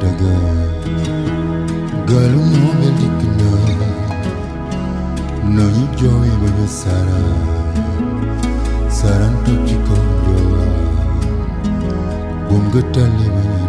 Daga moomeel dikk na nañu joowi ba ñu sara saran toog ci kaw njoowa bum nga talli ba ñu